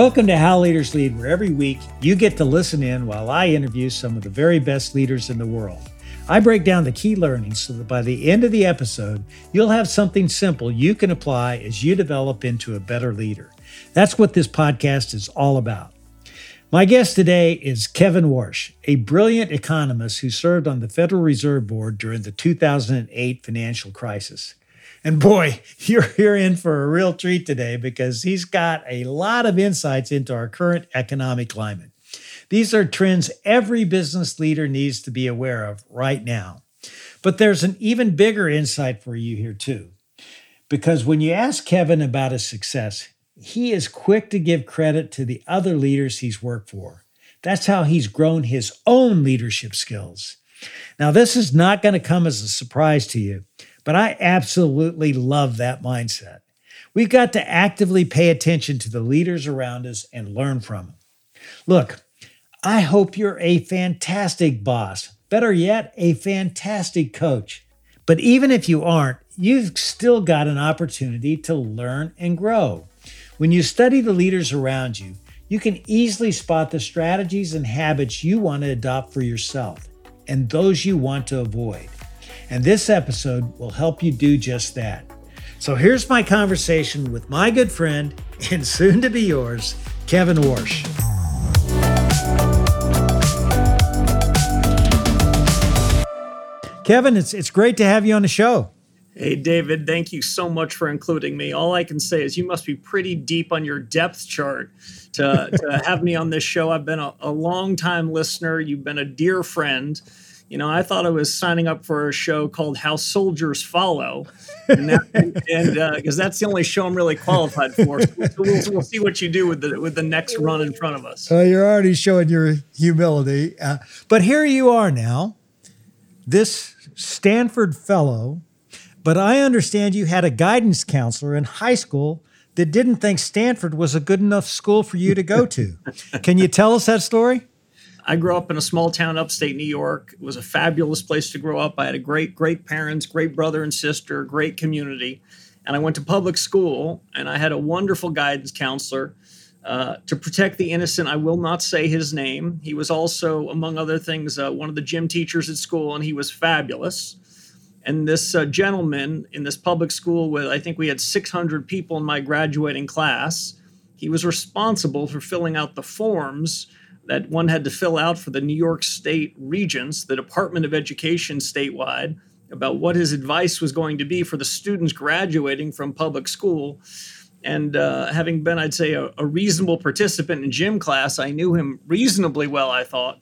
Welcome to How Leaders Lead, where every week you get to listen in while I interview some of the very best leaders in the world. I break down the key learnings so that by the end of the episode, you'll have something simple you can apply as you develop into a better leader. That's what this podcast is all about. My guest today is Kevin Warsh, a brilliant economist who served on the Federal Reserve Board during the 2008 financial crisis. And boy, you're in for a real treat today because he's got a lot of insights into our current economic climate. These are trends every business leader needs to be aware of right now. But there's an even bigger insight for you here, too. Because when you ask Kevin about his success, he is quick to give credit to the other leaders he's worked for. That's how he's grown his own leadership skills. Now, this is not going to come as a surprise to you, but I absolutely love that mindset. We've got to actively pay attention to the leaders around us and learn from them. Look, I hope you're a fantastic boss, better yet, a fantastic coach. But even if you aren't, you've still got an opportunity to learn and grow. When you study the leaders around you, you can easily spot the strategies and habits you want to adopt for yourself and those you want to avoid. And this episode will help you do just that. So here's my conversation with my good friend and soon to be yours, Kevin Warsh. Kevin, it's, it's great to have you on the show. Hey, David, thank you so much for including me. All I can say is you must be pretty deep on your depth chart to, to have me on this show. I've been a, a long time listener, you've been a dear friend. You know, I thought I was signing up for a show called How Soldiers Follow, and because uh, that's the only show I'm really qualified for. So we'll, we'll, see what you do with the with the next run in front of us. Uh, you're already showing your humility, uh, but here you are now, this Stanford fellow but I understand you had a guidance counselor in high school that didn't think Stanford was a good enough school for you to go to. Can you tell us that story? I grew up in a small town upstate New York. It was a fabulous place to grow up. I had a great, great parents, great brother and sister, great community. And I went to public school and I had a wonderful guidance counselor. Uh, to protect the innocent, I will not say his name. He was also, among other things, uh, one of the gym teachers at school, and he was fabulous. And this uh, gentleman in this public school, with I think we had 600 people in my graduating class, he was responsible for filling out the forms that one had to fill out for the New York State Regents, the Department of Education statewide, about what his advice was going to be for the students graduating from public school. And uh, having been, I'd say, a, a reasonable participant in gym class, I knew him reasonably well, I thought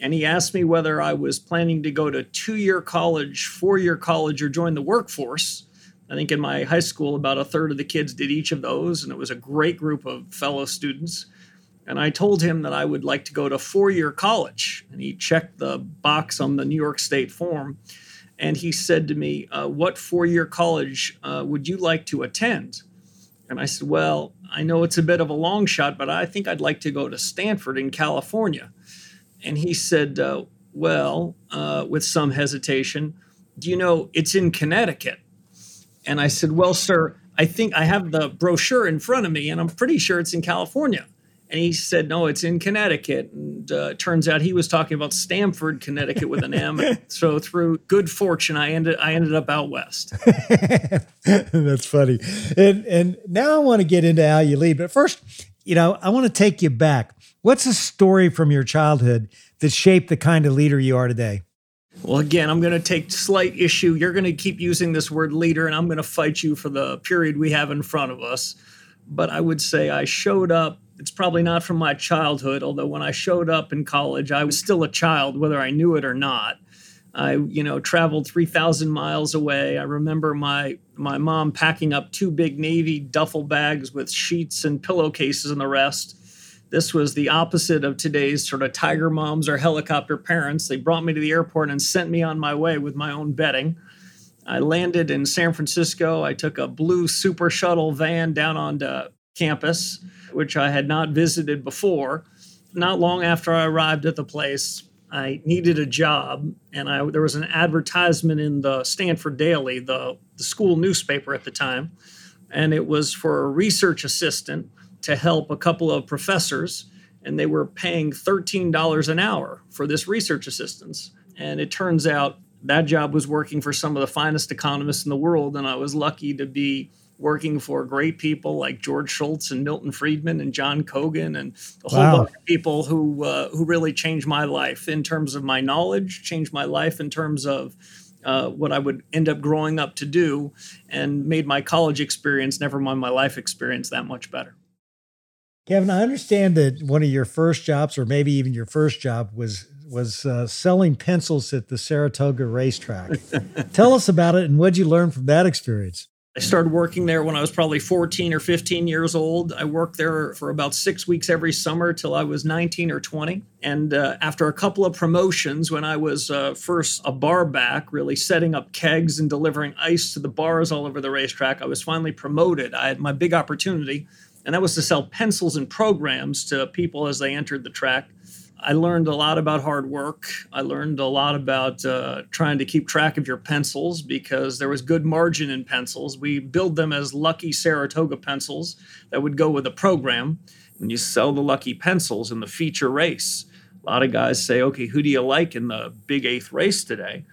and he asked me whether I was planning to go to two year college, four year college, or join the workforce. I think in my high school, about a third of the kids did each of those, and it was a great group of fellow students. And I told him that I would like to go to four year college. And he checked the box on the New York State form. And he said to me, uh, What four year college uh, would you like to attend? And I said, Well, I know it's a bit of a long shot, but I think I'd like to go to Stanford in California. And he said, uh, Well, uh, with some hesitation, do you know it's in Connecticut? And I said, Well, sir, I think I have the brochure in front of me and I'm pretty sure it's in California. And he said, No, it's in Connecticut. And uh, turns out he was talking about Stamford, Connecticut with an M. so through good fortune, I ended I ended up out west. That's funny. And and now I want to get into how you lead. But first, you know, I want to take you back. What's a story from your childhood that shaped the kind of leader you are today? Well, again, I'm going to take slight issue. You're going to keep using this word leader, and I'm going to fight you for the period we have in front of us. But I would say I showed up. It's probably not from my childhood, although when I showed up in college, I was still a child, whether I knew it or not. I, you know, traveled 3,000 miles away. I remember my my mom packing up two big navy duffel bags with sheets and pillowcases and the rest this was the opposite of today's sort of tiger moms or helicopter parents. They brought me to the airport and sent me on my way with my own bedding. I landed in San Francisco. I took a blue super shuttle van down onto campus, which I had not visited before. Not long after I arrived at the place, I needed a job, and I, there was an advertisement in the Stanford Daily, the, the school newspaper at the time, and it was for a research assistant to help a couple of professors, and they were paying $13 an hour for this research assistance. And it turns out that job was working for some of the finest economists in the world, and I was lucky to be working for great people like George Shultz and Milton Friedman and John Cogan and a whole wow. bunch of people who uh, who really changed my life in terms of my knowledge, changed my life in terms of uh, what I would end up growing up to do, and made my college experience, never mind my life experience, that much better. Kevin, I understand that one of your first jobs, or maybe even your first job, was was uh, selling pencils at the Saratoga racetrack. Tell us about it and what did you learn from that experience? I started working there when I was probably 14 or 15 years old. I worked there for about six weeks every summer till I was 19 or 20. And uh, after a couple of promotions, when I was uh, first a bar back, really setting up kegs and delivering ice to the bars all over the racetrack, I was finally promoted. I had my big opportunity, and that was to sell pencils and programs to people as they entered the track. I learned a lot about hard work. I learned a lot about uh, trying to keep track of your pencils because there was good margin in pencils. We build them as lucky Saratoga pencils that would go with a program. When you sell the lucky pencils in the feature race, a lot of guys say, okay, who do you like in the big eighth race today?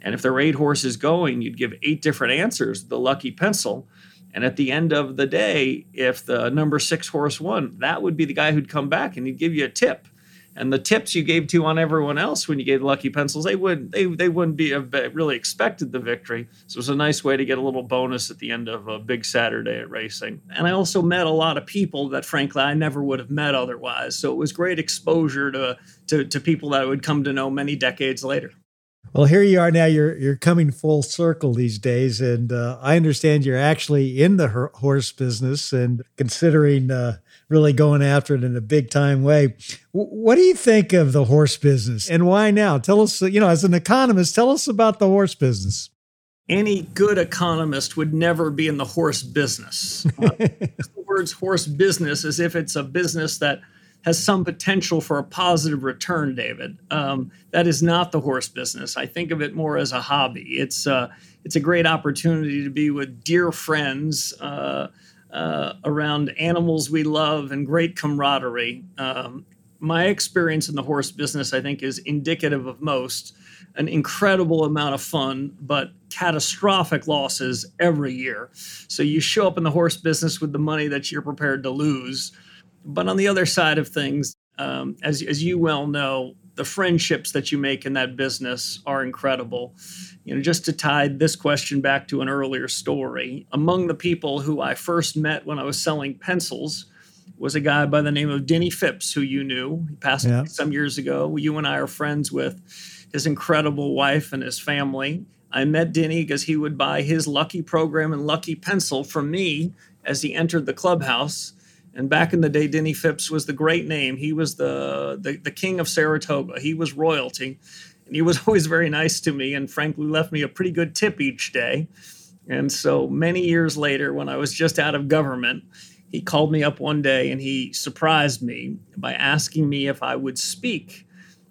And if there were eight horses going, you'd give eight different answers, the lucky pencil. And at the end of the day, if the number six horse won, that would be the guy who'd come back and he'd give you a tip and the tips you gave to on everyone else when you gave lucky pencils they would they, they wouldn't be have really expected the victory. So it was a nice way to get a little bonus at the end of a big saturday at racing. And i also met a lot of people that frankly i never would have met otherwise. So it was great exposure to to, to people that I would come to know many decades later. Well, here you are now. You're you're coming full circle these days, and uh, I understand you're actually in the horse business and considering uh, really going after it in a big time way. What do you think of the horse business, and why now? Tell us. You know, as an economist, tell us about the horse business. Any good economist would never be in the horse business. Uh, the words horse business as if it's a business that has some potential for a positive return, David. Um, that is not the horse business. I think of it more as a hobby. It's uh, it's a great opportunity to be with dear friends uh, uh, around animals we love and great camaraderie. Um, my experience in the horse business, I think, is indicative of most. An incredible amount of fun, but catastrophic losses every year. So you show up in the horse business with the money that you're prepared to lose but on the other side of things, um, as, as you well know, the friendships that you make in that business are incredible. You know, just to tie this question back to an earlier story, among the people who I first met when I was selling pencils was a guy by the name of Dinny Phipps, who you knew. He passed yeah. some years ago. You and I are friends with his incredible wife and his family. I met Dinny because he would buy his Lucky program and Lucky pencil from me as he entered the clubhouse and back in the day, Dinny Phipps was the great name. He was the, the, the king of Saratoga. He was royalty. And he was always very nice to me and frankly left me a pretty good tip each day. And so many years later, when I was just out of government, he called me up one day and he surprised me by asking me if I would speak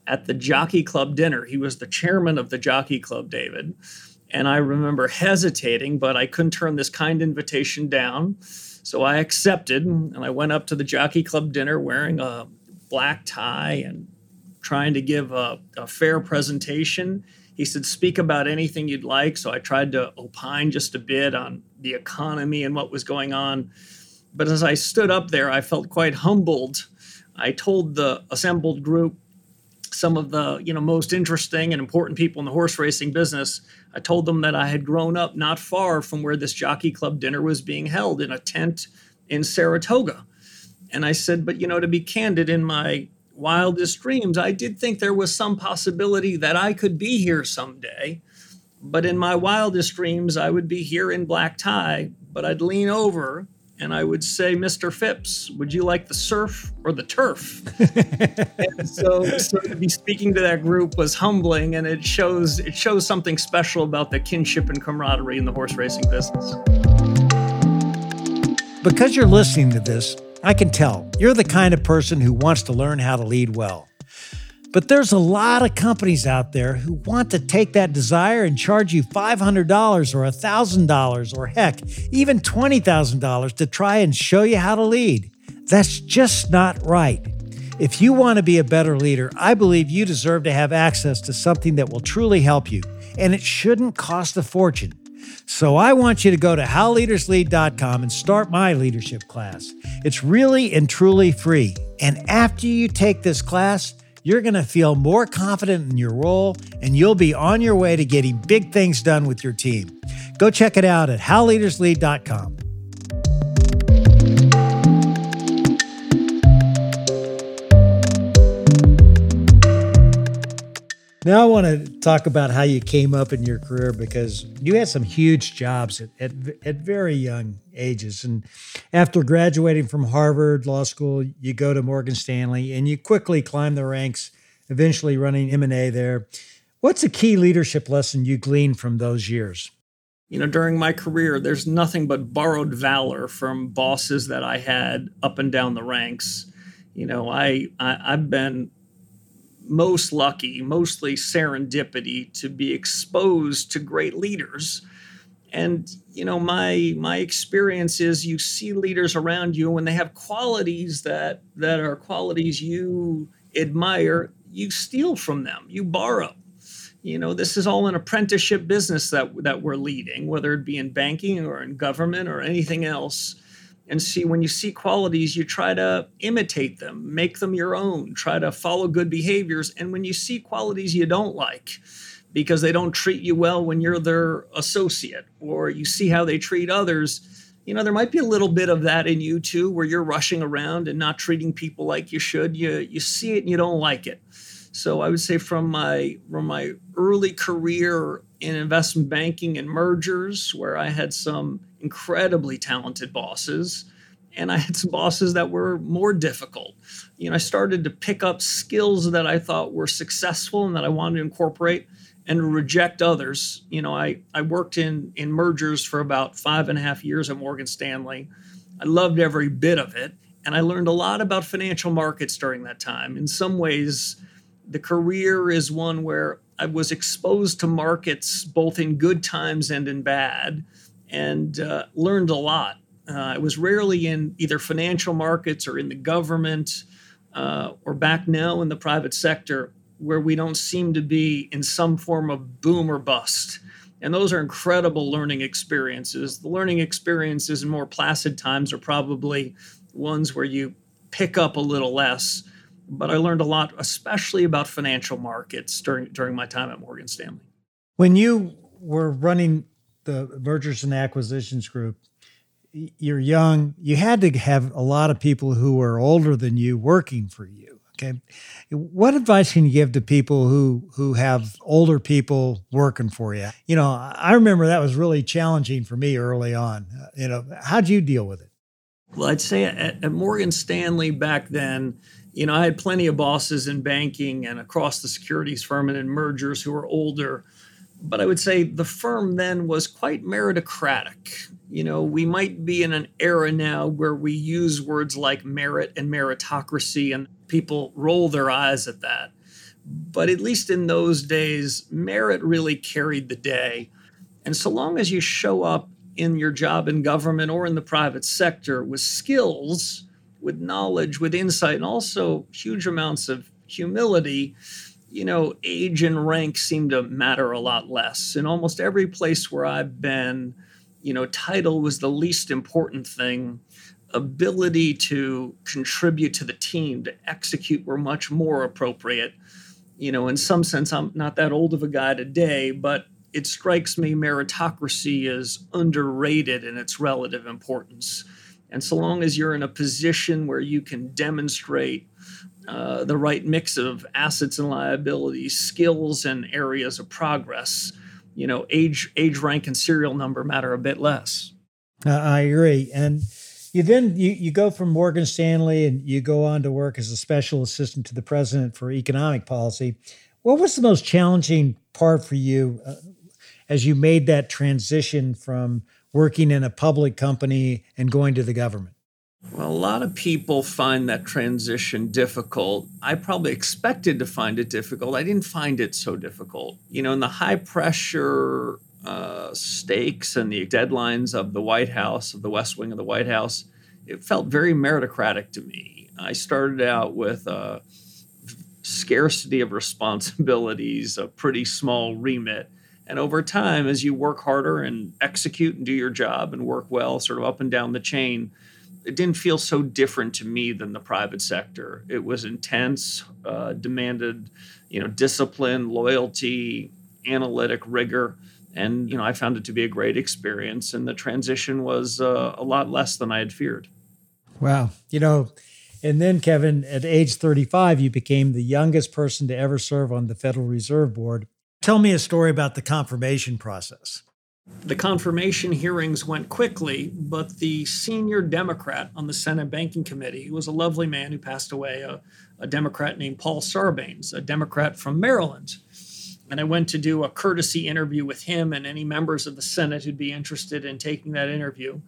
at the Jockey Club dinner. He was the chairman of the Jockey Club, David. And I remember hesitating, but I couldn't turn this kind invitation down. So I accepted and I went up to the Jockey Club dinner wearing a black tie and trying to give a, a, fair presentation. He said, Speak about anything you'd like. So I tried to opine just a bit on the economy and what was going on. But as I stood up there, I felt quite humbled. I told the assembled group some of the you know most interesting and important people in the horse racing business. I told them that i had grown up not far from where this jockey club dinner was being held in a tent in saratoga. And i said but you know to be candid in my wildest dreams i did think there was some possibility that i could be here someday. But in my wildest dreams i would be here in black tie but i'd lean over and I would say, Mr. Phipps, would you like the surf or the turf? and so, so to be speaking to that group was humbling, and it shows it shows something special about the kinship and camaraderie in the horse racing business. Because you're listening to this, I can tell you're the kind of person who wants to learn how to lead well. But there's a lot of companies out there who want to take that desire and charge you $500 or $1,000 or heck, even $20,000 to try and show you how to lead. That's just not right. If you want to be a better leader, I believe you deserve to have access to something that will truly help you, and it shouldn't cost a fortune. So I want you to go to howleaderslead.com and start my leadership class. It's really and truly free. And after you take this class, you're going to feel more confident in your role and you'll be on your way to getting big things done with your team. Go check it out at howleaderslead.com. Now, I want to talk about how you came up in your career because you had some huge jobs at, at, at, very young ages. And after graduating from Harvard Law School, you go to Morgan Stanley and you quickly climb the ranks, eventually running M&A there. What's a key leadership lesson you gleaned from those years? You know, during my career, there's nothing but borrowed valor from bosses that I had up and down the ranks. You know, I, I I've been most lucky, mostly serendipity to be exposed to great leaders. And you know, my my experience is you see leaders around you when they have qualities that that are qualities you admire, you steal from them, you borrow. You know, this is all an apprenticeship business that that we're leading, whether it be in banking or in government or anything else and see when you see qualities you try to imitate them make them your own try to follow good behaviors. And when you see qualities you don't like because they don't treat you well when you're their associate or you see how they treat others you know there might be a little bit of that in you too where you're rushing around and not treating people like you should. You you see it and you don't like it. So i would say from my from my early career in investment banking and mergers where i had some incredibly talented bosses and I had some bosses that were more difficult. You know, I started to pick up skills that I thought were successful and that I wanted to incorporate and reject others. You know, I, I worked in in mergers for about five and a half years at Morgan Stanley. I loved every bit of it. And I learned a lot about financial markets during that time. In some ways, the career is one where I was exposed to markets both in good times and in bad and uh, learned a lot. Uh, I was rarely in either financial markets or in the government uh, or back now in the private sector where we don't seem to be in some form of boom or bust. And those are incredible learning experiences. The learning experiences in more placid times are probably ones where you pick up a little less. But I learned a lot, especially about financial markets during, during my time at Morgan Stanley. When you were running the mergers and acquisitions group, you're young. You had to have a lot of people who were older than you working for you. Okay, what advice can you give to people who who have older people working for you? You know, I remember that was really challenging for me early on. Uh, you know, how'd you deal with it? Well, I'd say at, at Morgan Stanley back then, you know, I had plenty of bosses in banking and across the securities firm and in mergers who were older but I would say the firm then was quite meritocratic. You know, we might be in an era now where we use words like merit and meritocracy, and people roll their eyes at that. But at least in those days, merit really carried the day. And so long as you show up in your job in government or in the private sector with skills, with knowledge, with insight, and also huge amounts of humility, you know, age and rank seem to matter a lot less. In almost every place where I've been, you know, title was the least important thing. Ability to contribute to the team, to execute were much more appropriate. You know, in some sense, I'm not that old of a guy today, but it strikes me meritocracy is underrated in its relative importance. And so long as you're in a position where you can demonstrate uh, the right mix of assets and liabilities, skills and areas of progress, you know, age, age, rank, and serial number matter a bit less. Uh, I agree. And you then you, you go from Morgan Stanley and you go on to work as a special assistant to the president for economic policy. What was the most challenging part for you uh, as you made that transition from working in a public company and going to the government? Well, a lot of people find that transition difficult. I probably expected to find it difficult. I didn't find it so difficult. You know, in the high pressure uh, stakes and the deadlines of the White House, of the West Wing of the White House, it felt very meritocratic to me. I started out with a scarcity of responsibilities, a pretty small remit. And over time, as you work harder and execute and do your job and work well, sort of up and down the chain, it didn't feel so different to me than the private sector. It was intense, uh, demanded, you know, discipline, loyalty, analytic rigor, and you know, I found it to be a great experience. And the transition was uh, a lot less than I had feared. Wow, you know, and then Kevin, at age 35, you became the youngest person to ever serve on the Federal Reserve Board. Tell me a story about the confirmation process. The confirmation hearings went quickly, but the senior Democrat on the Senate Banking Committee was a lovely man who passed away, a, a Democrat named Paul Sarbanes, a Democrat from Maryland. And I went to do a courtesy interview with him and any members of the Senate who'd be interested in taking that interview.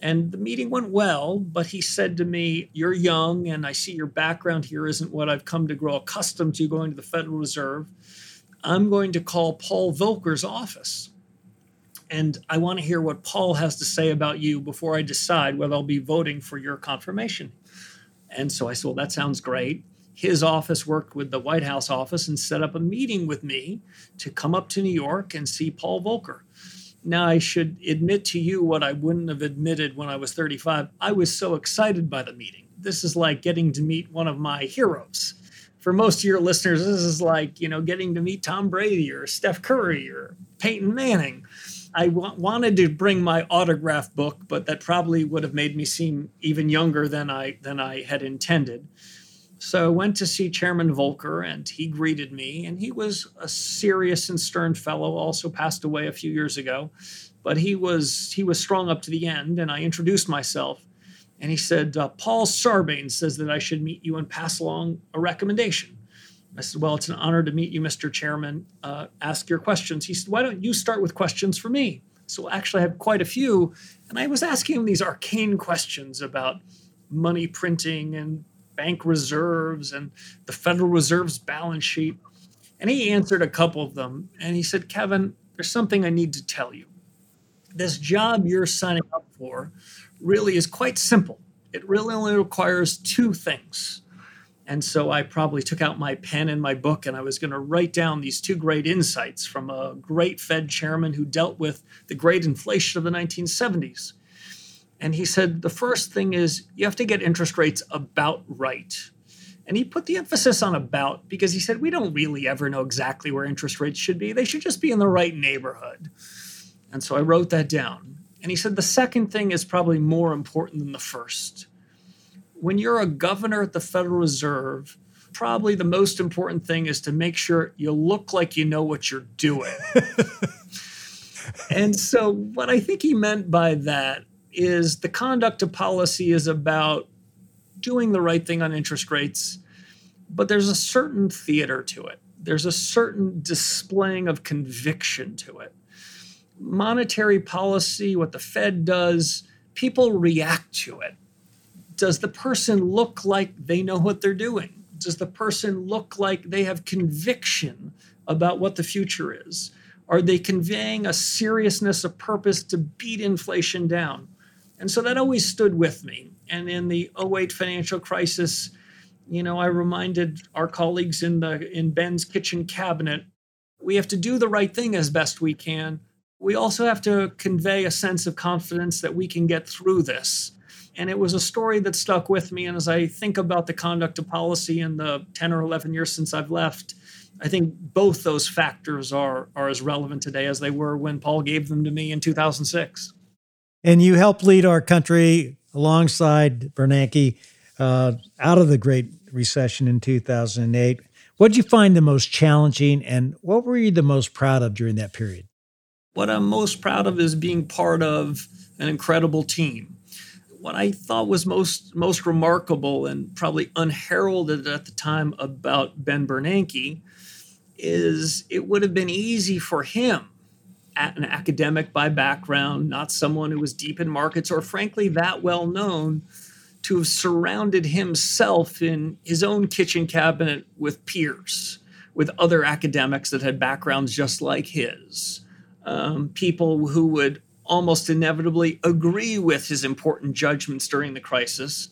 And the meeting went well, but he said to me, You're young, and I see your background here isn't what I've come to grow accustomed to going to the Federal Reserve. I'm going to call Paul Volcker's office and I want to hear what Paul has to say about you before I decide whether I'll be voting for your confirmation. And so I said, Well, that sounds great. His office worked with the White House office and set up a meeting with me to come up to New York and see Paul Volcker. Now, I should admit to you what I wouldn't have admitted when I was 35. I was so excited by the meeting. This is like getting to meet one of my heroes. For most of your listeners, this is like, you know, getting to meet Tom Brady or Steph Curry or Peyton Manning. I w- wanted to bring my autograph book, but that probably would have made me seem even younger than I than I had intended. So I went to see Chairman Volcker, and he greeted me. And he was a serious and stern fellow. Also passed away a few years ago, but he was he was strong up to the end. And I introduced myself, and he said, uh, "Paul Sarbanes says that I should meet you and pass along a recommendation." I said, Well, it's an honor to meet you, Mr. Chairman. Uh, ask your questions. He said, Why don't you start with questions for me? So actually, I have quite a few. And I was asking him these arcane questions about money printing and bank reserves and the Federal Reserve's balance sheet. And he answered a couple of them. And he said, Kevin, there's something I need to tell you. This job you're signing up for really is quite simple. It really only requires two things and so I probably took out my pen and my book and I was going to write down these two great insights from a great Fed chairman who dealt with the great inflation of the 1970s. And he said, the first thing is you have to get interest rates about right. And he put the emphasis on about because he said, we don't really ever know exactly where interest rates should be. They should just be in the right neighborhood. And so I wrote that down. And he said, the second thing is probably more important than the first when you're a governor at the Federal Reserve, probably the most important thing is to make sure you look like you know what you're doing. and so, what I think he meant by that is the conduct of policy is about doing the right thing on interest rates, but there's a certain theater to it. There's a certain displaying of conviction to it. Monetary policy, what the Fed does, people react to it does the person look like they know what they're doing? Does the person look like they have conviction about what the future is? Are they conveying a seriousness, a purpose to beat inflation down? And so that always stood with me. And in the 08 financial crisis, you know, I reminded our colleagues in the in Ben's kitchen cabinet, we have to do the right thing as best we can. We also have to convey a sense of confidence that we can get through this and it was a story that stuck with me. And as I think about the conduct of policy in the 10 or 11 years since I've left, I think both those factors are, are as relevant today as they were when Paul gave them to me in 2006. And you helped lead our country alongside Bernanke uh, out of the Great Recession in 2008. What did you find the most challenging, and what were you the most proud of during that period? What I'm most proud of is being part of an incredible team. What I thought was most most remarkable and probably unheralded at the time about Ben Bernanke is it would have been easy for him, an academic by background, not someone who was deep in markets or frankly that well known, to have surrounded himself in his own kitchen cabinet with peers, with other academics that had backgrounds just like his, um, people who would almost inevitably agree with his important judgments during the crisis.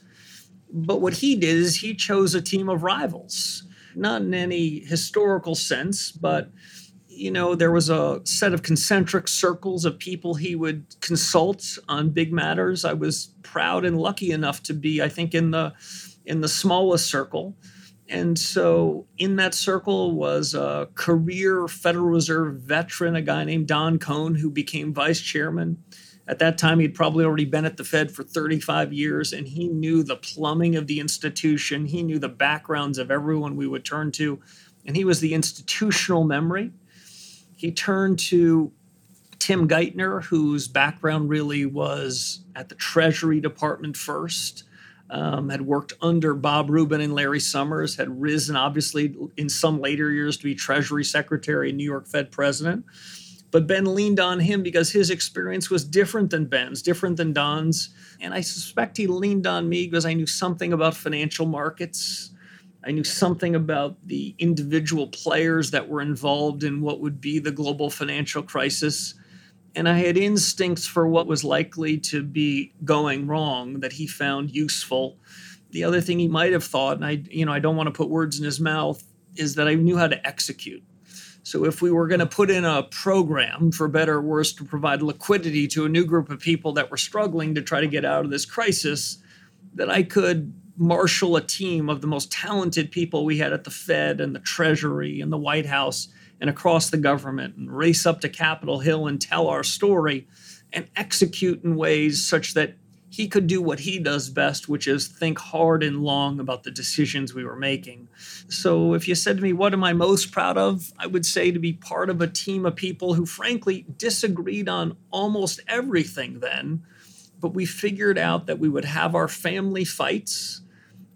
But what he did is he chose a team of rivals, not in any historical sense, but you know, there was a set of concentric circles of people he would consult on big matters. I was proud and lucky enough to be, I think, in the in the smallest circle. And so in that circle was a career Federal Reserve veteran, a guy named Don Cohn, who became vice chairman. At that time, he'd probably already been at the Fed for 35 years, and he knew the plumbing of the institution. He knew the backgrounds of everyone we would turn to, and he was the institutional memory. He turned to Tim Geithner, whose background really was at the Treasury Department first, um, had worked under Bob Rubin and Larry Summers, had risen obviously in some later years to be Treasury Secretary and New York Fed President. But Ben leaned on him because his experience was different than Ben's, different than Don's. And I suspect he leaned on me because I knew something about financial markets. I knew something about the individual players that were involved in what would be the global financial crisis and I had instincts for what was likely to be going wrong that he found useful. The other thing he might have thought, and I, you know, I don't want to put words in his mouth, is that I knew how to execute. So if we were going to put in a program, for better or worse, to provide liquidity to a new group of people that were struggling to try to get out of this crisis, that I could marshal a team of the most talented people we had at the Fed and the Treasury and the White House and across the government and race up to Capitol Hill and tell our story and execute in ways such that he could do what he does best, which is think hard and long about the decisions we were making. So, if you said to me, What am I most proud of? I would say to be part of a team of people who, frankly, disagreed on almost everything then, but we figured out that we would have our family fights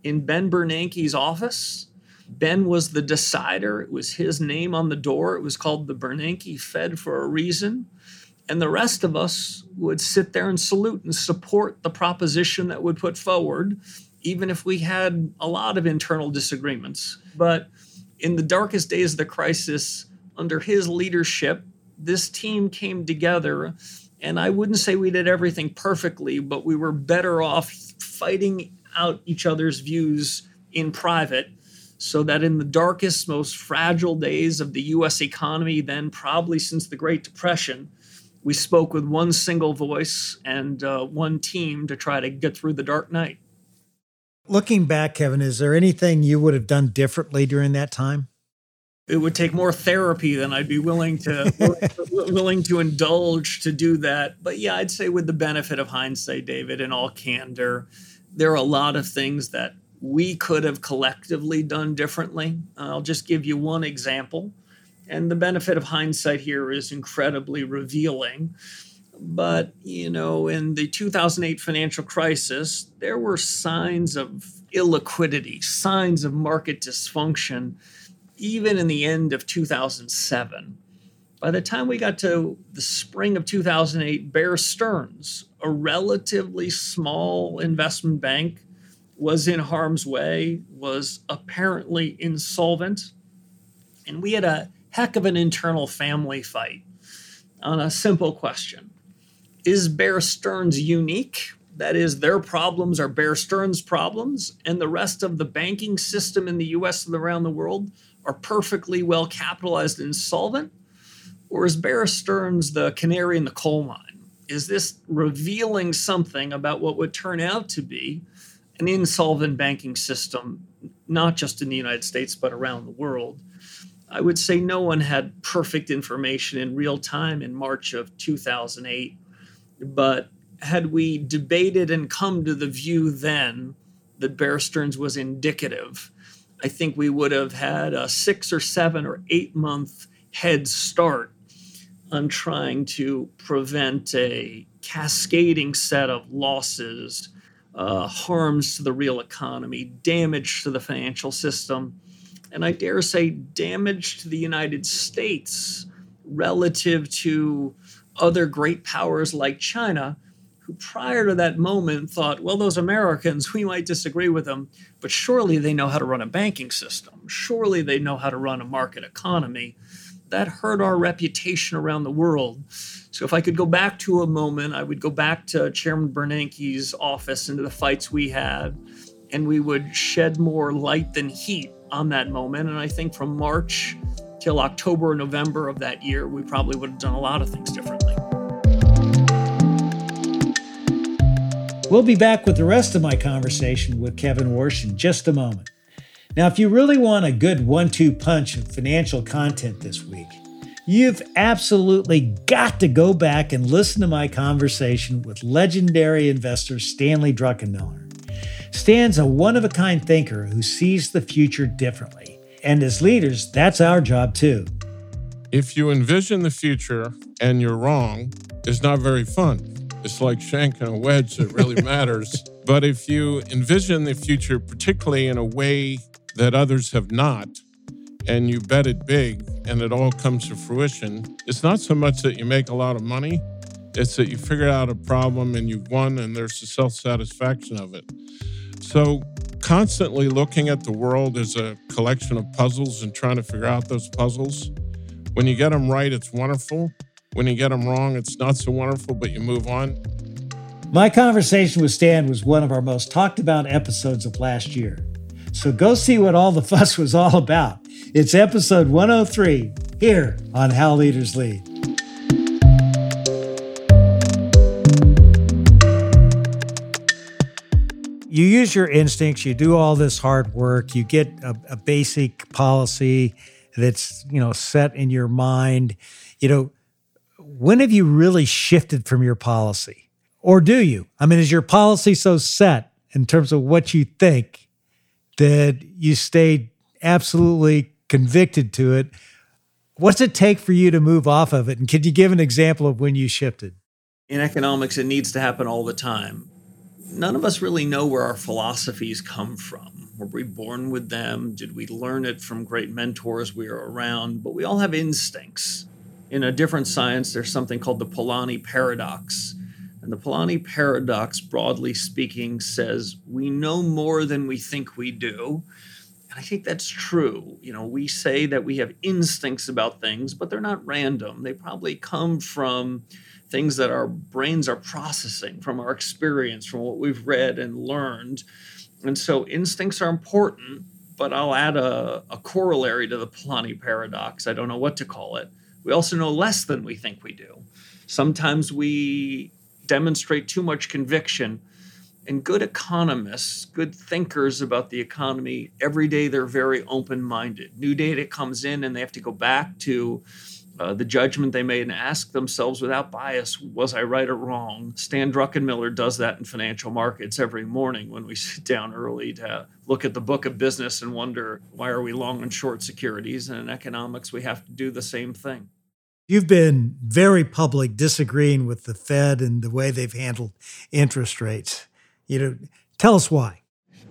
in Ben Bernanke's office Ben was the decider. It was his name on the door. It was called the Bernanke Fed for a reason. And the rest of us would sit there and salute and support the proposition that would put forward, even if we had a lot of internal disagreements. But in the darkest days of the crisis, under his leadership, this team came together. And I wouldn't say we did everything perfectly, but we were better off fighting out each other's views in private so that in the darkest, most fragile days of the US economy, then probably since the Great Depression, we spoke with one single voice and uh, one team to try to get through the dark night. Looking back, Kevin, is there anything you would have done differently during that time? It would take more therapy than I'd be willing to willing to indulge to do that. But yeah, I'd say with the benefit of hindsight, David, in all candor, there are a lot of things that we could have collectively done differently. I'll just give you one example. And the benefit of hindsight here is incredibly revealing. But, you know, in the 2008 financial crisis, there were signs of illiquidity, signs of market dysfunction, even in the end of 2007. By the time we got to the spring of 2008, Bear Stearns, a relatively small investment bank, was in harm's way, was apparently insolvent. And we had a heck of an internal family fight on a simple question Is Bear Stearns unique? That is, their problems are Bear Stearns' problems, and the rest of the banking system in the US and around the world are perfectly well capitalized and solvent? Or is Bear Stearns the canary in the coal mine? Is this revealing something about what would turn out to be an insolvent banking system, not just in the United States, but around the world. I would say no one had perfect information in real time in March of 2008. But had we debated and come to the view then that Bear Stearns was indicative, I think we would have had a six or seven or eight month head start on trying to prevent a cascading set of losses uh, harms to the real economy, damage to the financial system, and I dare say damage to the United States relative to other great powers like China, who prior to that moment thought, well, those Americans, we might disagree with them, but surely they know how to run a banking system. Surely they know how to run a market economy. that hurt our reputation around the world. So if I could go back to a moment, I would go back to Chairman Bernanke's office into the fights we had, and we would shed more light than heat on that moment. And I think from March till October or November of that year, we probably would have done a lot of things differently. We'll be back with the rest of my conversation with Kevin Warsh in just a moment. Now, if you really want a good one two punch of financial content this week, you've absolutely got to go back and listen to my conversation with legendary investor Stanley Druckenmiller. Stan's a one of a kind thinker who sees the future differently. And as leaders, that's our job too. If you envision the future and you're wrong, it's not very fun. It's like shanking a wedge that really matters. But if you envision the future, particularly in a way that others have not, and you bet it big and it all comes to fruition, it's not so much that you make a lot of money, it's that you figure out a problem and you've won and there's the self satisfaction of it. So, constantly looking at the world as a collection of puzzles and trying to figure out those puzzles. When you get them right, it's wonderful. When you get them wrong, it's not so wonderful, but you move on. My conversation with Stan was one of our most talked about episodes of last year. So go see what all the fuss was all about. It's episode 103 here on How Leaders Lead. You use your instincts, you do all this hard work, you get a, a basic policy that's, you know, set in your mind. You know, when have you really shifted from your policy? Or do you? I mean, is your policy so set in terms of what you think that you stayed absolutely convicted to it? What's it take for you to move off of it? And could you give an example of when you shifted? In economics, it needs to happen all the time. None of us really know where our philosophies come from. Were we born with them? Did we learn it from great mentors we were around? But we all have instincts in a different science, there's something called the Polanyi paradox. And the Polanyi paradox, broadly speaking, says we know more than we think we do. I think that's true. You know, we say that we have instincts about things, but they're not random. They probably come from things that our brains are processing, from our experience, from what we've read and learned. And so instincts are important, but I'll add a, a corollary to the Polanyi paradox. I don't know what to call it we also know less than we think we do. Sometimes we demonstrate too much conviction. And good economists, good thinkers about the economy, every day they're very open minded. New data comes in and they have to go back to uh, the judgment they made and ask themselves without bias, was I right or wrong? Stan Druckenmiller does that in financial markets every morning when we sit down early to look at the book of business and wonder why are we long and short securities? And in economics, we have to do the same thing. You've been very public disagreeing with the Fed and the way they've handled interest rates. You know, tell us why.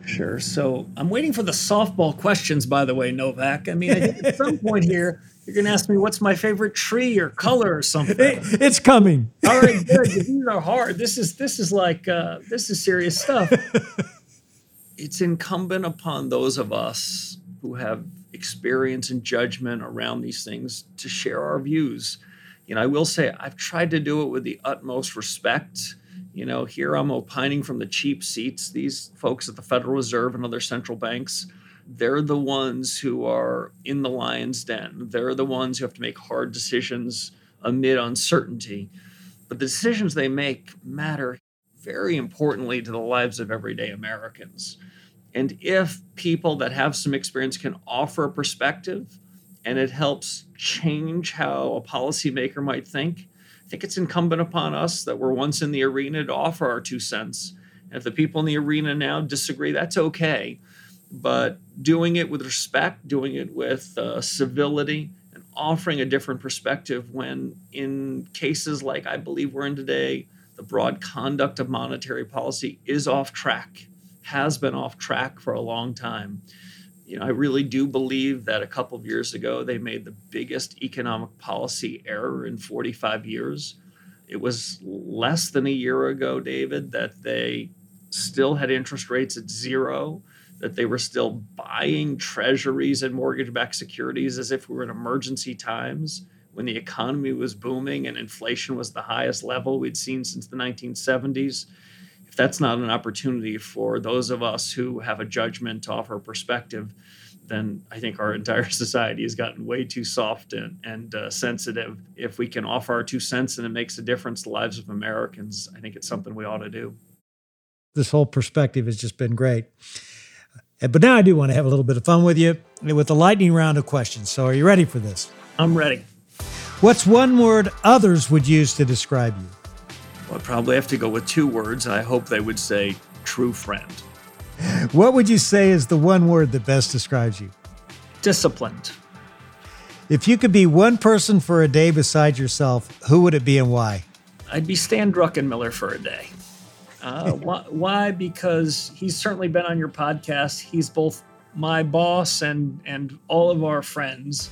Sure. So I'm waiting for the softball questions, by the way, Novak. I mean, I think at some point here, you're going to ask me what's my favorite tree or color or something. It's coming. All right, good. These are hard. This is this is like uh, this is serious stuff. it's incumbent upon those of us who have experience and judgment around these things to share our views. You know, I will say I've tried to do it with the utmost respect. You know, here I'm opining from the cheap seats. These folks at the Federal Reserve and other central banks, they're the ones who are in the lion's den. They're the ones who have to make hard decisions amid uncertainty. But the decisions they make matter very importantly to the lives of everyday Americans. And if people that have some experience can offer a perspective and it helps change how a policymaker might think, think it's incumbent upon us that were once in the arena to offer our two cents. And if the people in the arena now disagree, that's okay. But doing it with respect, doing it with uh, civility, and offering a different perspective when, in cases like I believe we're in today, the broad conduct of monetary policy is off track has been off track for a long time. You know, I really do believe that a couple of years ago they made the biggest economic policy error in 45 years. It was less than a year ago, David, that they still had interest rates at zero. that they were still buying treasuries and mortgage backed securities as if we were in emergency times when the economy was booming and inflation was the highest level we'd seen since the 1970s. That's not an opportunity for those of us who have a judgment to offer perspective, then I think our entire society has gotten way too soft and, and uh, sensitive. If we can offer our two cents and it makes a difference to the lives of Americans, I think it's something we ought to do. This whole perspective has just been great. Uh, but now I do want to have a little bit of fun with you with a lightning round of questions. So are you ready for this? I'm ready. What's one word others would use to describe you? I'd probably have to go with two words. I hope they would say true friend. What would you say is the one word that best describes you? Disciplined. If you could be one person for a day besides yourself, who would it be and why? I'd be Stan Druckenmiller for a day. Uh, why, why? Because he's certainly been on your podcast. He's both my boss and and all of our friends.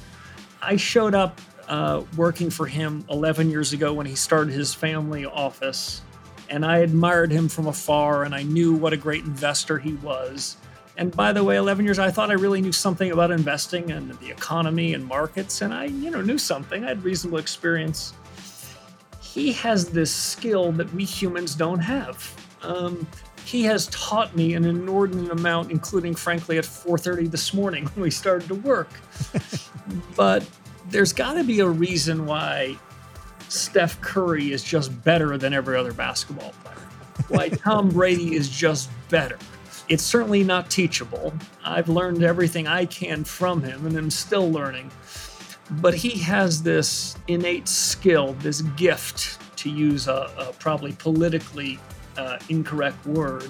I showed up uh, working for him 11 years ago when he started his family office, and I admired him from afar, and I knew what a great investor he was. And by the way, 11 years, I thought I really knew something about investing and the economy and markets, and I, you know, knew something. I had reasonable experience. He has this skill that we humans don't have. Um, he has taught me an inordinate amount, including, frankly, at 4:30 this morning when we started to work. but there's got to be a reason why Steph Curry is just better than every other basketball player. Why Tom Brady is just better. It's certainly not teachable. I've learned everything I can from him and I'm still learning. But he has this innate skill, this gift, to use a, a probably politically uh, incorrect word.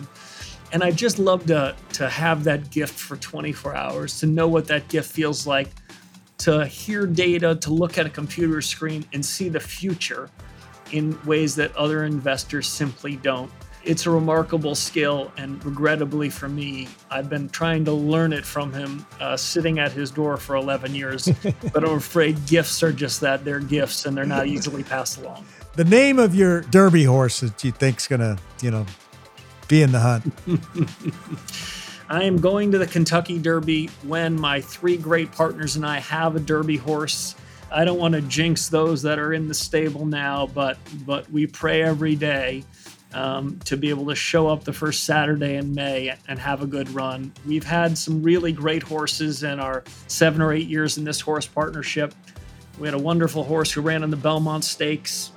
And I just love to, to have that gift for 24 hours, to know what that gift feels like to hear data, to look at a computer screen and see the future in ways that other investors simply don't. It's a remarkable skill, and regrettably for me, I've been trying to learn it from him, uh, sitting at his door for 11 years. but I'm afraid gifts are just that they're gifts and they're not easily passed along. The name of your Derby horse that you think's gonna, you know, be in the hunt. I am going to the Kentucky Derby when my three great partners and I have a Derby horse. I don't want to jinx those that are in the stable now, but but we pray every day um, to be able to show up the first Saturday in May and have a good run. We've had some really great horses in our seven or eight years in this horse partnership. We had a wonderful horse who ran in the Belmont Stakes,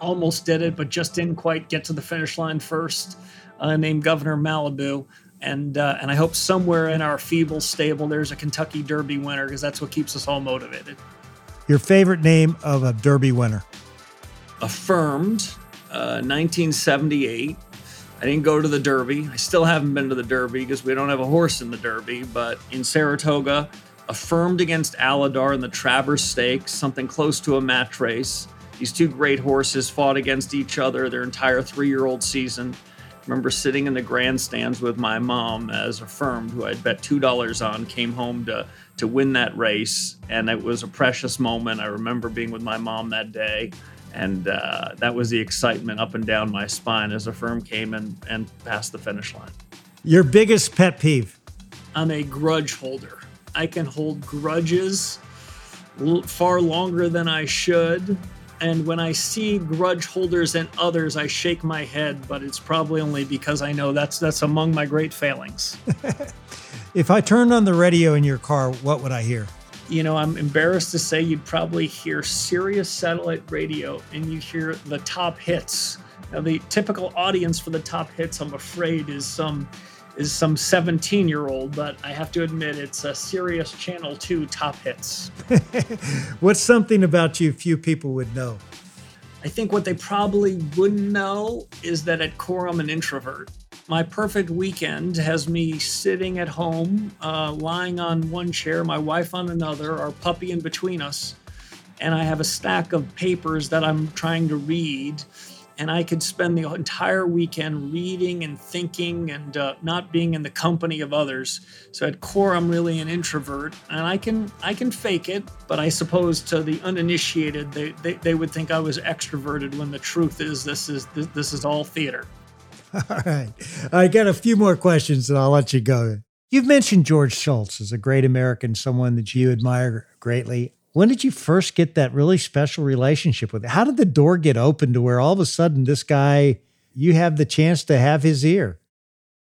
almost did it, but just didn't quite get to the finish line first, uh, named Governor Malibu and uh, and I hope somewhere in our feeble stable there's a Kentucky Derby winner because that's what keeps us all motivated. Your favorite name of a Derby winner? Affirmed, uh, 1978. I didn't go to the Derby. I still haven't been to the Derby because we don't have a horse in the Derby. But in Saratoga, affirmed against Alydar in the Travers Stakes, something close to a match race. These two great horses fought against each other their entire three-year-old season remember sitting in the grandstands with my mom as affirmed who I'd bet two dollars on came home to to win that race. And it was a precious moment. I remember being with my mom that day. And uh, that was the excitement up and down my spine as affirm came and and passed the finish line. Your biggest pet peeve? I'm a grudge holder. I can hold grudges far longer than I should and when I see grudge holders and others, I shake my head, but it's probably only because I know that's that's among my great failings. if I turned on the radio in your car, what would I hear? You know, I'm embarrassed to say you'd probably hear Sirius satellite radio and you hear the top hits. Now, the typical audience for the top hits, I'm afraid, is some is some 17 year old, but I have to admit it's a Sirius Channel 2 top hits. What's something about you few people would know? I think what they probably wouldn't know is that at core I'm an introvert. My perfect weekend has me sitting at home, uh, lying on one chair, my wife on another, our puppy in between us, and I have a stack of papers that I'm trying to read and I could spend the entire weekend reading and thinking and uh, not being in the company of others. So at core, I'm really an introvert, and I can I can fake it, but I suppose to the uninitiated, they they, they would think I was extroverted when the truth is this is this, this is all theater. All right, I got a few more questions, and I'll let you go. You've mentioned George Shultz as a great American, someone that you admire greatly. When did you first get that really special relationship with him? How did the door get open to where all of a sudden this guy, you have the chance to have his ear?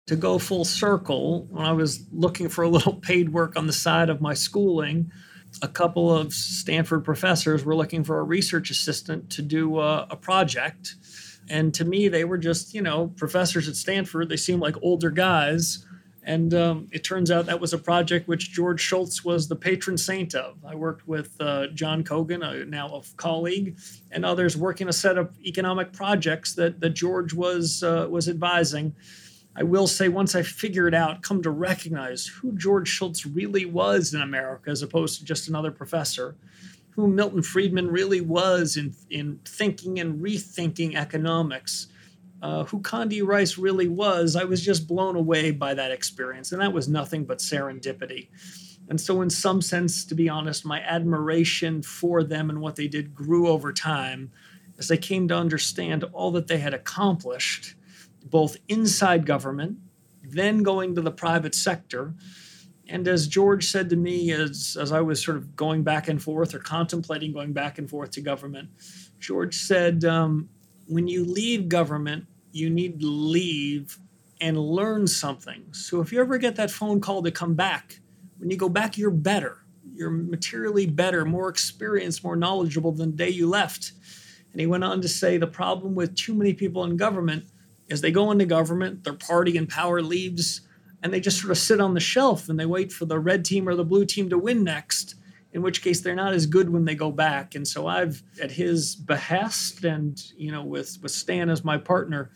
To go full circle, when I was looking for a little paid work on the side of my schooling, a couple of Stanford professors were looking for a research assistant to do a, a project. And to me, they were just, you know, professors at Stanford. They seemed like older guys and um, it turns out that was a project which George Shultz was the patron saint of. I worked with uh, John Cogan, a, now a colleague, and others working a set of economic projects that, that George was, uh, was advising. I will say, once I figured out, come to recognize who George Shultz really was in America as opposed to just another professor, who Milton Friedman really was in, in thinking and rethinking economics uh, who Condi Rice really was, I was just blown away by that experience. And that was nothing but serendipity. And so, in some sense, to be honest, my admiration for them and what they did grew over time as I came to understand all that they had accomplished, both inside government, then going to the private sector. And as George said to me, as, as I was sort of going back and forth or contemplating going back and forth to government, George said, um, when you leave government, you need to leave and learn something. So if you ever get that phone call to come back, when you go back, you're better. You're materially better, more experienced, more knowledgeable than the day you left. And he went on to say the problem with too many people in government is they go into government, their party and power leaves, and they just sort of sit on the shelf and they wait for the red team or the blue team to win next in which case they're not as good when they go back. And so I've, at his behest, and you know, with with Stan as my partner,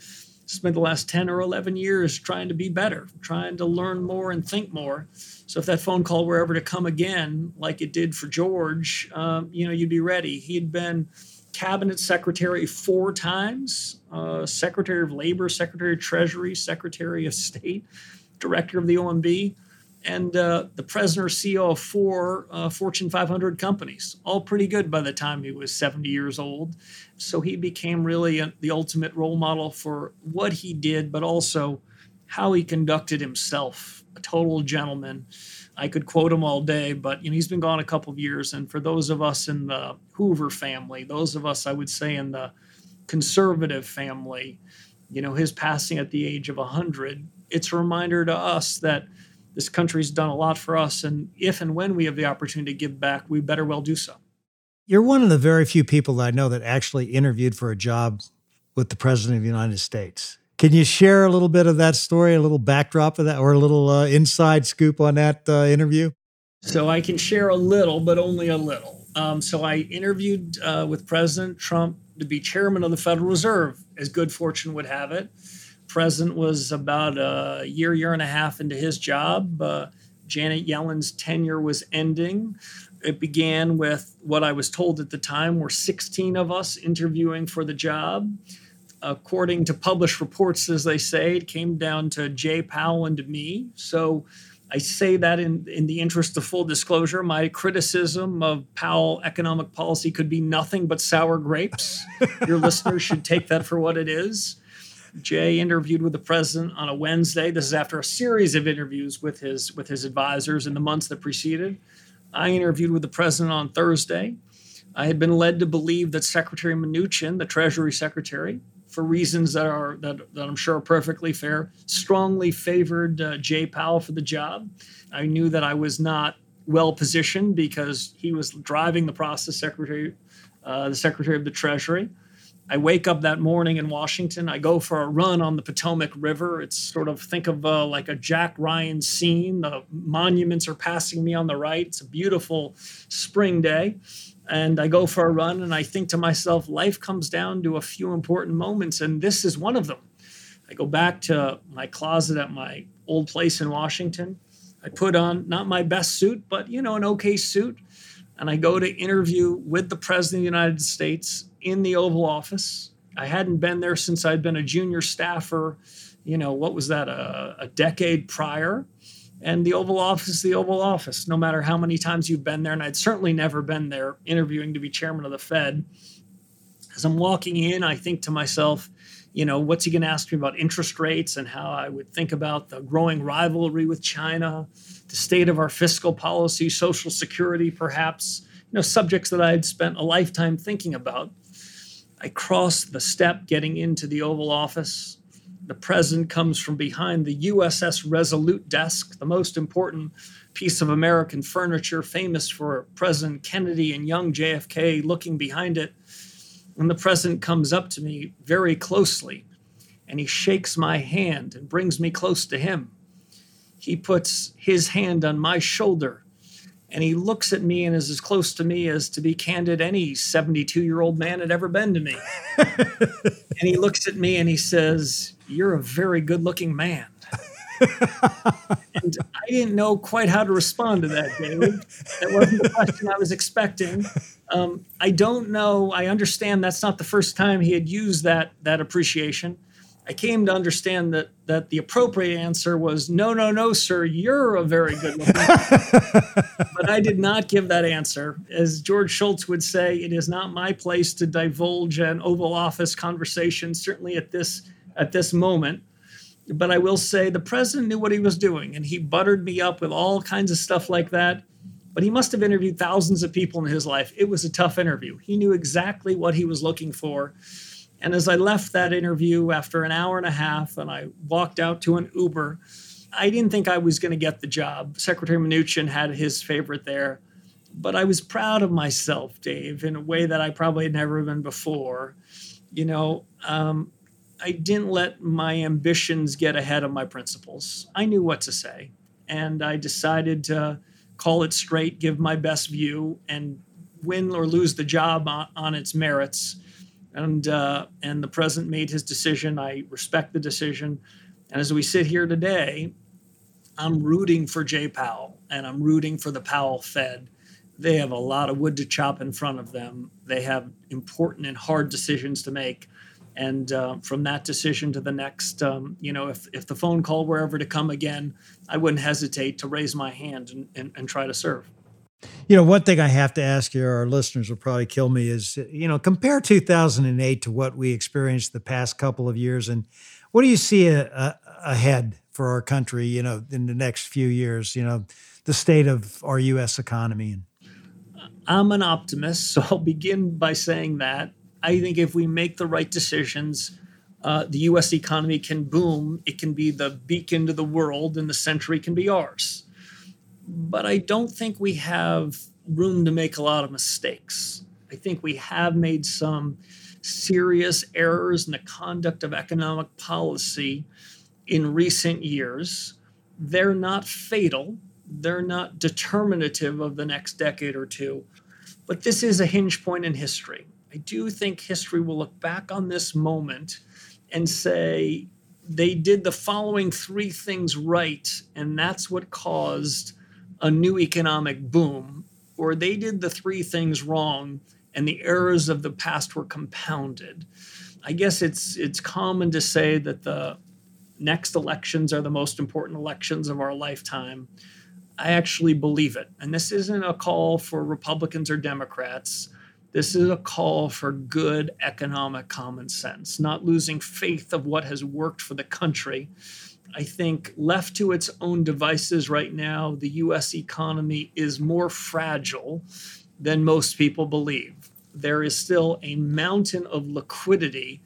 spent the last ten or eleven years trying to be better, trying to learn more and think more. So if that phone call were ever to come again, like it did for George, um, you know, you'd be ready. He had been cabinet secretary four times, uh, secretary of labor, secretary of treasury, secretary of state, director of the OMB and uh, the president or CEO of four uh, Fortune 500 companies, all pretty good by the time he was 70 years old. So he became really a, the ultimate role model for what he did, but also how he conducted himself. A total gentleman. I could quote him all day, but you know he's been gone a couple of years. And for those of us in the Hoover family, those of us I would say in the conservative family, you know his passing at the age of 100, it's a reminder to us that this country's done a lot for us, and if and when we have the opportunity to give back, we better well do so. You're one of the very few people that I know that actually interviewed for a job with the President of the United States. Can you share a little bit of that story, a little backdrop of that, or a little uh, inside scoop on that uh, interview? So I can share a little, but only a little. Um, so I interviewed uh, with President Trump to be chairman of the Federal Reserve, as good fortune would have it president was about a year, year and a half into his job. Uh, Janet Yellen's tenure was ending. It began with what I was told at the time were 16 of us interviewing for the job. According to published reports, as they say, it came down to Jay Powell and me. So I say that in, in the interest of full disclosure. My criticism of Powell economic policy could be nothing but sour grapes. Your listeners should take that for what it is. Jay interviewed with the president on a Wednesday. This is after a series of interviews with his with his advisors in the months that preceded. I interviewed with the president on Thursday. I had been led to believe that Secretary Mnuchin, the Treasury Secretary, for reasons that are that, that I'm sure are perfectly fair, strongly favored uh, Jay Powell for the job. I knew that I was not well positioned because he was driving the process, Secretary, uh, the Secretary of the Treasury. I wake up that morning in Washington. I go for a run on the Potomac River. It's sort of think of uh, like a Jack Ryan scene. The monuments are passing me on the right. It's a beautiful spring day. And I go for a run and I think to myself, life comes down to a few important moments, and this is one of them. I go back to my closet at my old place in Washington. I put on not my best suit, but you know, an okay suit. And I go to interview with the President of the United States in the Oval Office. I hadn't been there since I'd been a junior staffer, you know, what was that, a, a decade prior? And the Oval Office the Oval Office, no matter how many times you've been there. And I'd certainly never been there interviewing to be chairman of the Fed. As I'm walking in, I think to myself, you know, what's he going to ask me about interest rates and how I would think about the growing rivalry with China, the state of our fiscal policy, social security, perhaps, you know, subjects that I had spent a lifetime thinking about. I crossed the step getting into the Oval Office. The president comes from behind the USS Resolute desk, the most important piece of American furniture, famous for President Kennedy and young JFK looking behind it and the president comes up to me very closely and he shakes my hand and brings me close to him. He puts his hand on my shoulder and he looks at me and is as close to me as, to be candid, any 72 year old man had ever been to me. and he looks at me and he says, You're a very good looking man. And I didn't know quite how to respond to that, David. That wasn't the question I was expecting. Um, I don't know. I understand that's not the first time he had used that that appreciation. I came to understand that that the appropriate answer was no, no, no, sir. You're a very good looking. but I did not give that answer. As George Shultz would say, it is not my place to divulge an Oval Office conversation. Certainly at this at this moment. But I will say the president knew what he was doing, and he buttered me up with all kinds of stuff like that but he must have interviewed thousands of people in his life. It was a tough interview. He knew exactly what he was looking for. And as I left that interview after an hour and a half and I walked out to an Uber, I didn't think I was going to get the job. Secretary Mnuchin had his favorite there. But I was proud of myself, Dave, in a way that I probably had never been before. You know, um, I didn't let my ambitions get ahead of my principles. I knew what to say. And I decided to call it straight, give my best view, and win or lose the job on, on its merits. And uh, and the president made his decision. I respect the decision. And as we sit here today, I'm rooting for Jay Powell and I'm rooting for the Powell Fed. They have a lot of wood to chop in front of them. They have important and hard decisions to make and uh, from that decision to the next um, you know if, if the phone call were ever to come again i wouldn't hesitate to raise my hand and, and, and, try to serve. You know one thing i have to ask you our listeners will probably kill me is you know compare 2008 to what we experienced the past couple of years and what do you see a, a, ahead for our country you know in the next few years you know the state of our us economy? I'm an optimist so i'll begin by saying that I think if we make the right decisions, uh, the US economy can boom. It can be the beacon to the world, and the century can be ours. But I don't think we have room to make a lot of mistakes. I think we have made some serious errors in the conduct of economic policy in recent years. They're not fatal, they're not determinative of the next decade or two, but this is a hinge point in history. I do think history will look back on this moment and say they did the following three things right, and that's what caused a new economic boom, or they did the three things wrong and the errors of the past were compounded. I guess it's it's common to say that the next elections are the most important elections of our lifetime. I actually believe it. And this isn't a call for Republicans or Democrats. This is a call for good economic common sense, not losing faith of what has worked for the country. I think left to its own devices right now, the US economy is more fragile than most people believe. There is still a mountain of liquidity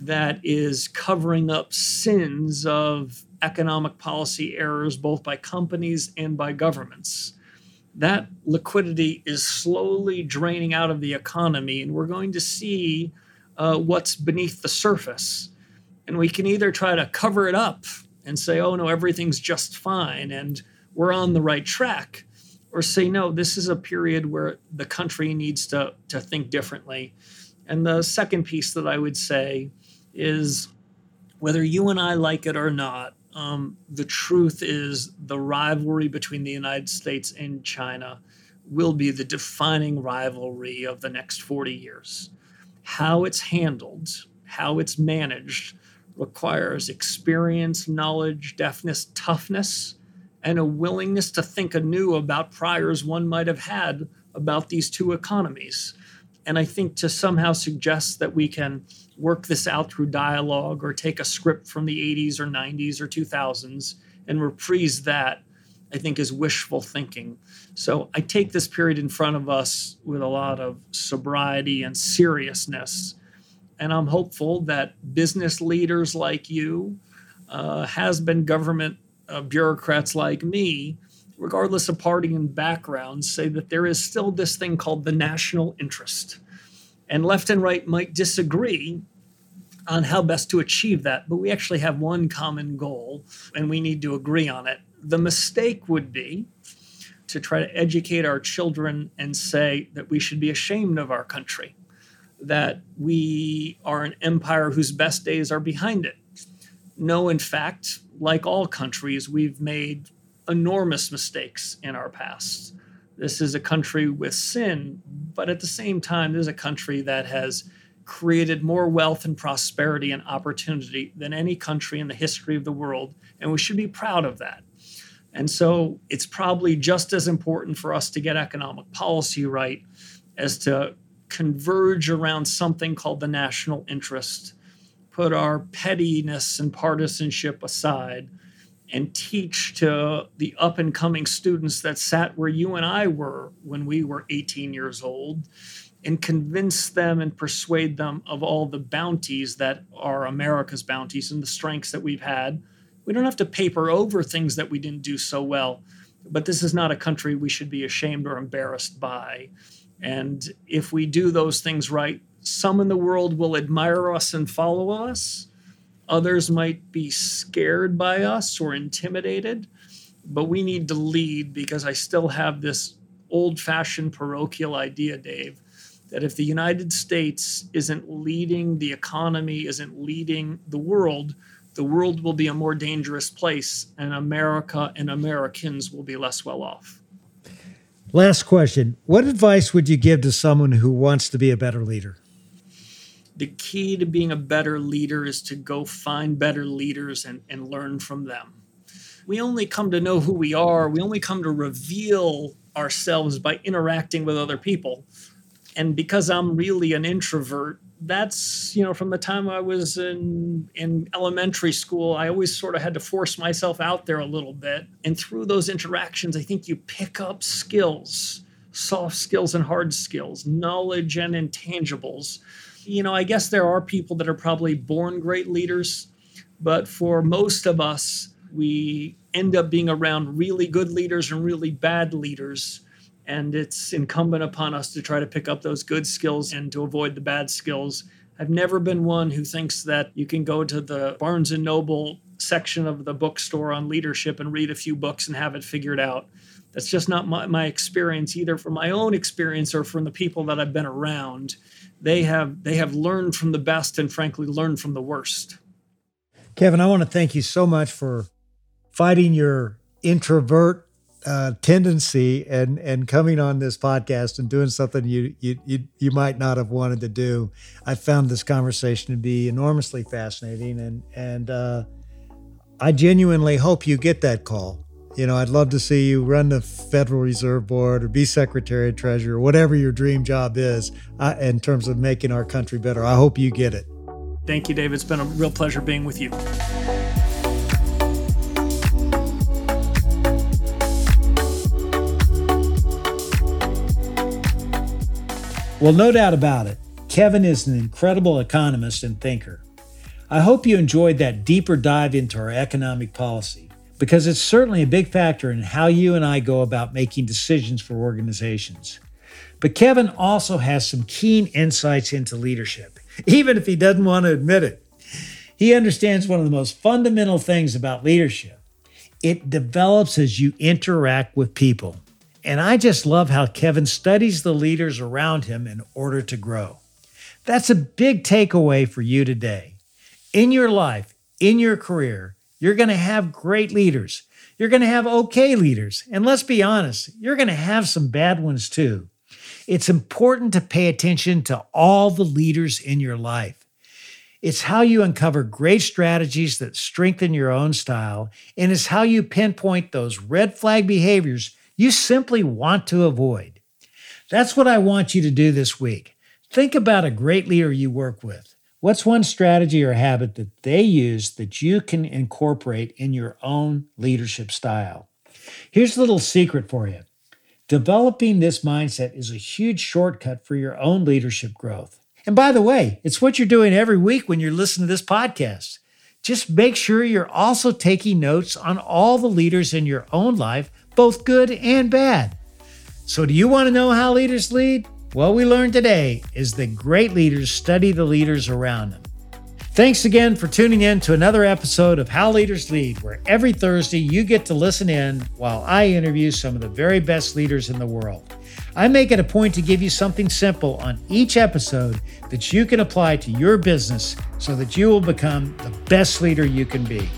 that is covering up sins of economic policy errors, both by companies and by governments that liquidity is slowly draining out of the economy, and we're going to see uh, what's beneath the surface. And we can either try to cover it up and say, oh, no, everything's just fine and we're on the right track, or say, no, this is a period where the country needs to, to think differently. And the second piece that I would say is whether you and I like it or not, um, the truth is the rivalry between the United States and China will be the defining rivalry of the next 40 years. How it's handled, how it's managed, requires experience, knowledge, deafness, toughness, and a willingness to think anew about priors one might have had about these two economies. And I think to somehow suggest that we can work this out through dialogue or take a script from the 80s or 90s or 2000s and reprise that, I think is wishful thinking. So I take this period in front of us with a lot of sobriety and seriousness. And I'm hopeful that business leaders like you, uh, has been government uh, bureaucrats like me, regardless of party and background, say that there is still this thing called the national interest. And left and right might disagree on how best to achieve that, but we actually have one common goal and we need to agree on it. The mistake would be to try to educate our children and say that we should be ashamed of our country, that we are an empire whose best days are behind it. No, in fact, like all countries, we've made enormous mistakes in our past. This is a country with sin, but at the same time, this is a country that has created more wealth and prosperity and opportunity than any country in the history of the world. And we should be proud of that. And so it's probably just as important for us to get economic policy right as to converge around something called the national interest, put our pettiness and partisanship aside, and teach to the up and coming students that sat where you and I were when we were 18 years old and convince them and persuade them of all the bounties that are America's bounties and the strengths that we've had. We don't have to paper over things that we didn't do so well, but this is not a country we should be ashamed or embarrassed by. And if we do those things right, some in the world will admire us and follow us Others might be scared by us or intimidated, but we need to lead because I still have this old fashioned parochial idea, Dave, that if the United States isn't leading the economy, isn't leading the world, the world will be a more dangerous place and America and Americans will be less well off. Last question What advice would you give to someone who wants to be a better leader? The key to being a better leader is to go find better leaders and, and learn from them. We only come to know who we are, we only come to reveal ourselves by interacting with other people. And because I'm really an introvert, that's you know from the time I was in in elementary school, I always sort of had to force myself out there a little bit. And through those interactions, I think you pick up skills, soft skills and hard skills, knowledge and intangibles you know, I guess there are people that are probably born great leaders, but for most of us, we end up being around really good leaders and really bad leaders. And it's incumbent upon us to try to pick up those good skills and to avoid the bad skills. I've never been one who thinks that you can go to the Barnes and Noble section of the bookstore on leadership and read a few books and have it figured out. That's just not my, my experience, either from my own experience or from the people that I've been around they have they have learned from the best and frankly learned from the worst. Kevin, I want to thank you so much for fighting your introvert uh, tendency and and coming on this podcast and doing something you, you you you might not have wanted to do. I found this conversation to be enormously fascinating, and and uh, I genuinely hope you get that call you know, I'd love to see you run the Federal Reserve Board or be Secretary of Treasury or whatever your dream job is uh, in terms of making our country better. I hope you get it. Thank you, Dave. It's been a real pleasure being with you. Well, no doubt about it. Kevin is an incredible economist and thinker. I hope you enjoyed that deeper dive into our economic policy because it's certainly a big factor in how you and I go about making decisions for organizations. But Kevin also has some keen insights into leadership, even if he doesn't want to admit it. He understands one of the most fundamental things about leadership it develops as you interact with people. And I just love how Kevin studies the leaders around him in order to grow. That's a big takeaway for you today. In your life, in your career, you're going to have great leaders. You're going to have okay leaders. And let's be honest, you're going to have some bad ones too. It's important to pay attention to all the leaders in your life. It's how you uncover great strategies that strengthen your own style, and it's how you pinpoint those red flag behaviors you simply want to avoid. That's what I want you to do this week. Think about a great leader you work with. What's one strategy or habit that they use that you can incorporate in your own leadership style? Here's a little secret for you. Developing this mindset is a huge shortcut for your own leadership growth. And by the way, it's what you're doing every week when you're listening to this podcast. Just make sure you're also taking notes on all the leaders in your own life, both good and bad. So, do you want to know how leaders lead? What we learned today is that great leaders study the leaders around them. Thanks again for tuning in to another episode of How Leaders Lead, where every Thursday you get to listen in while I interview some of the very best leaders in the world. I make it a point to give you something simple on each episode that you can apply to your business so that you will become the best leader you can be.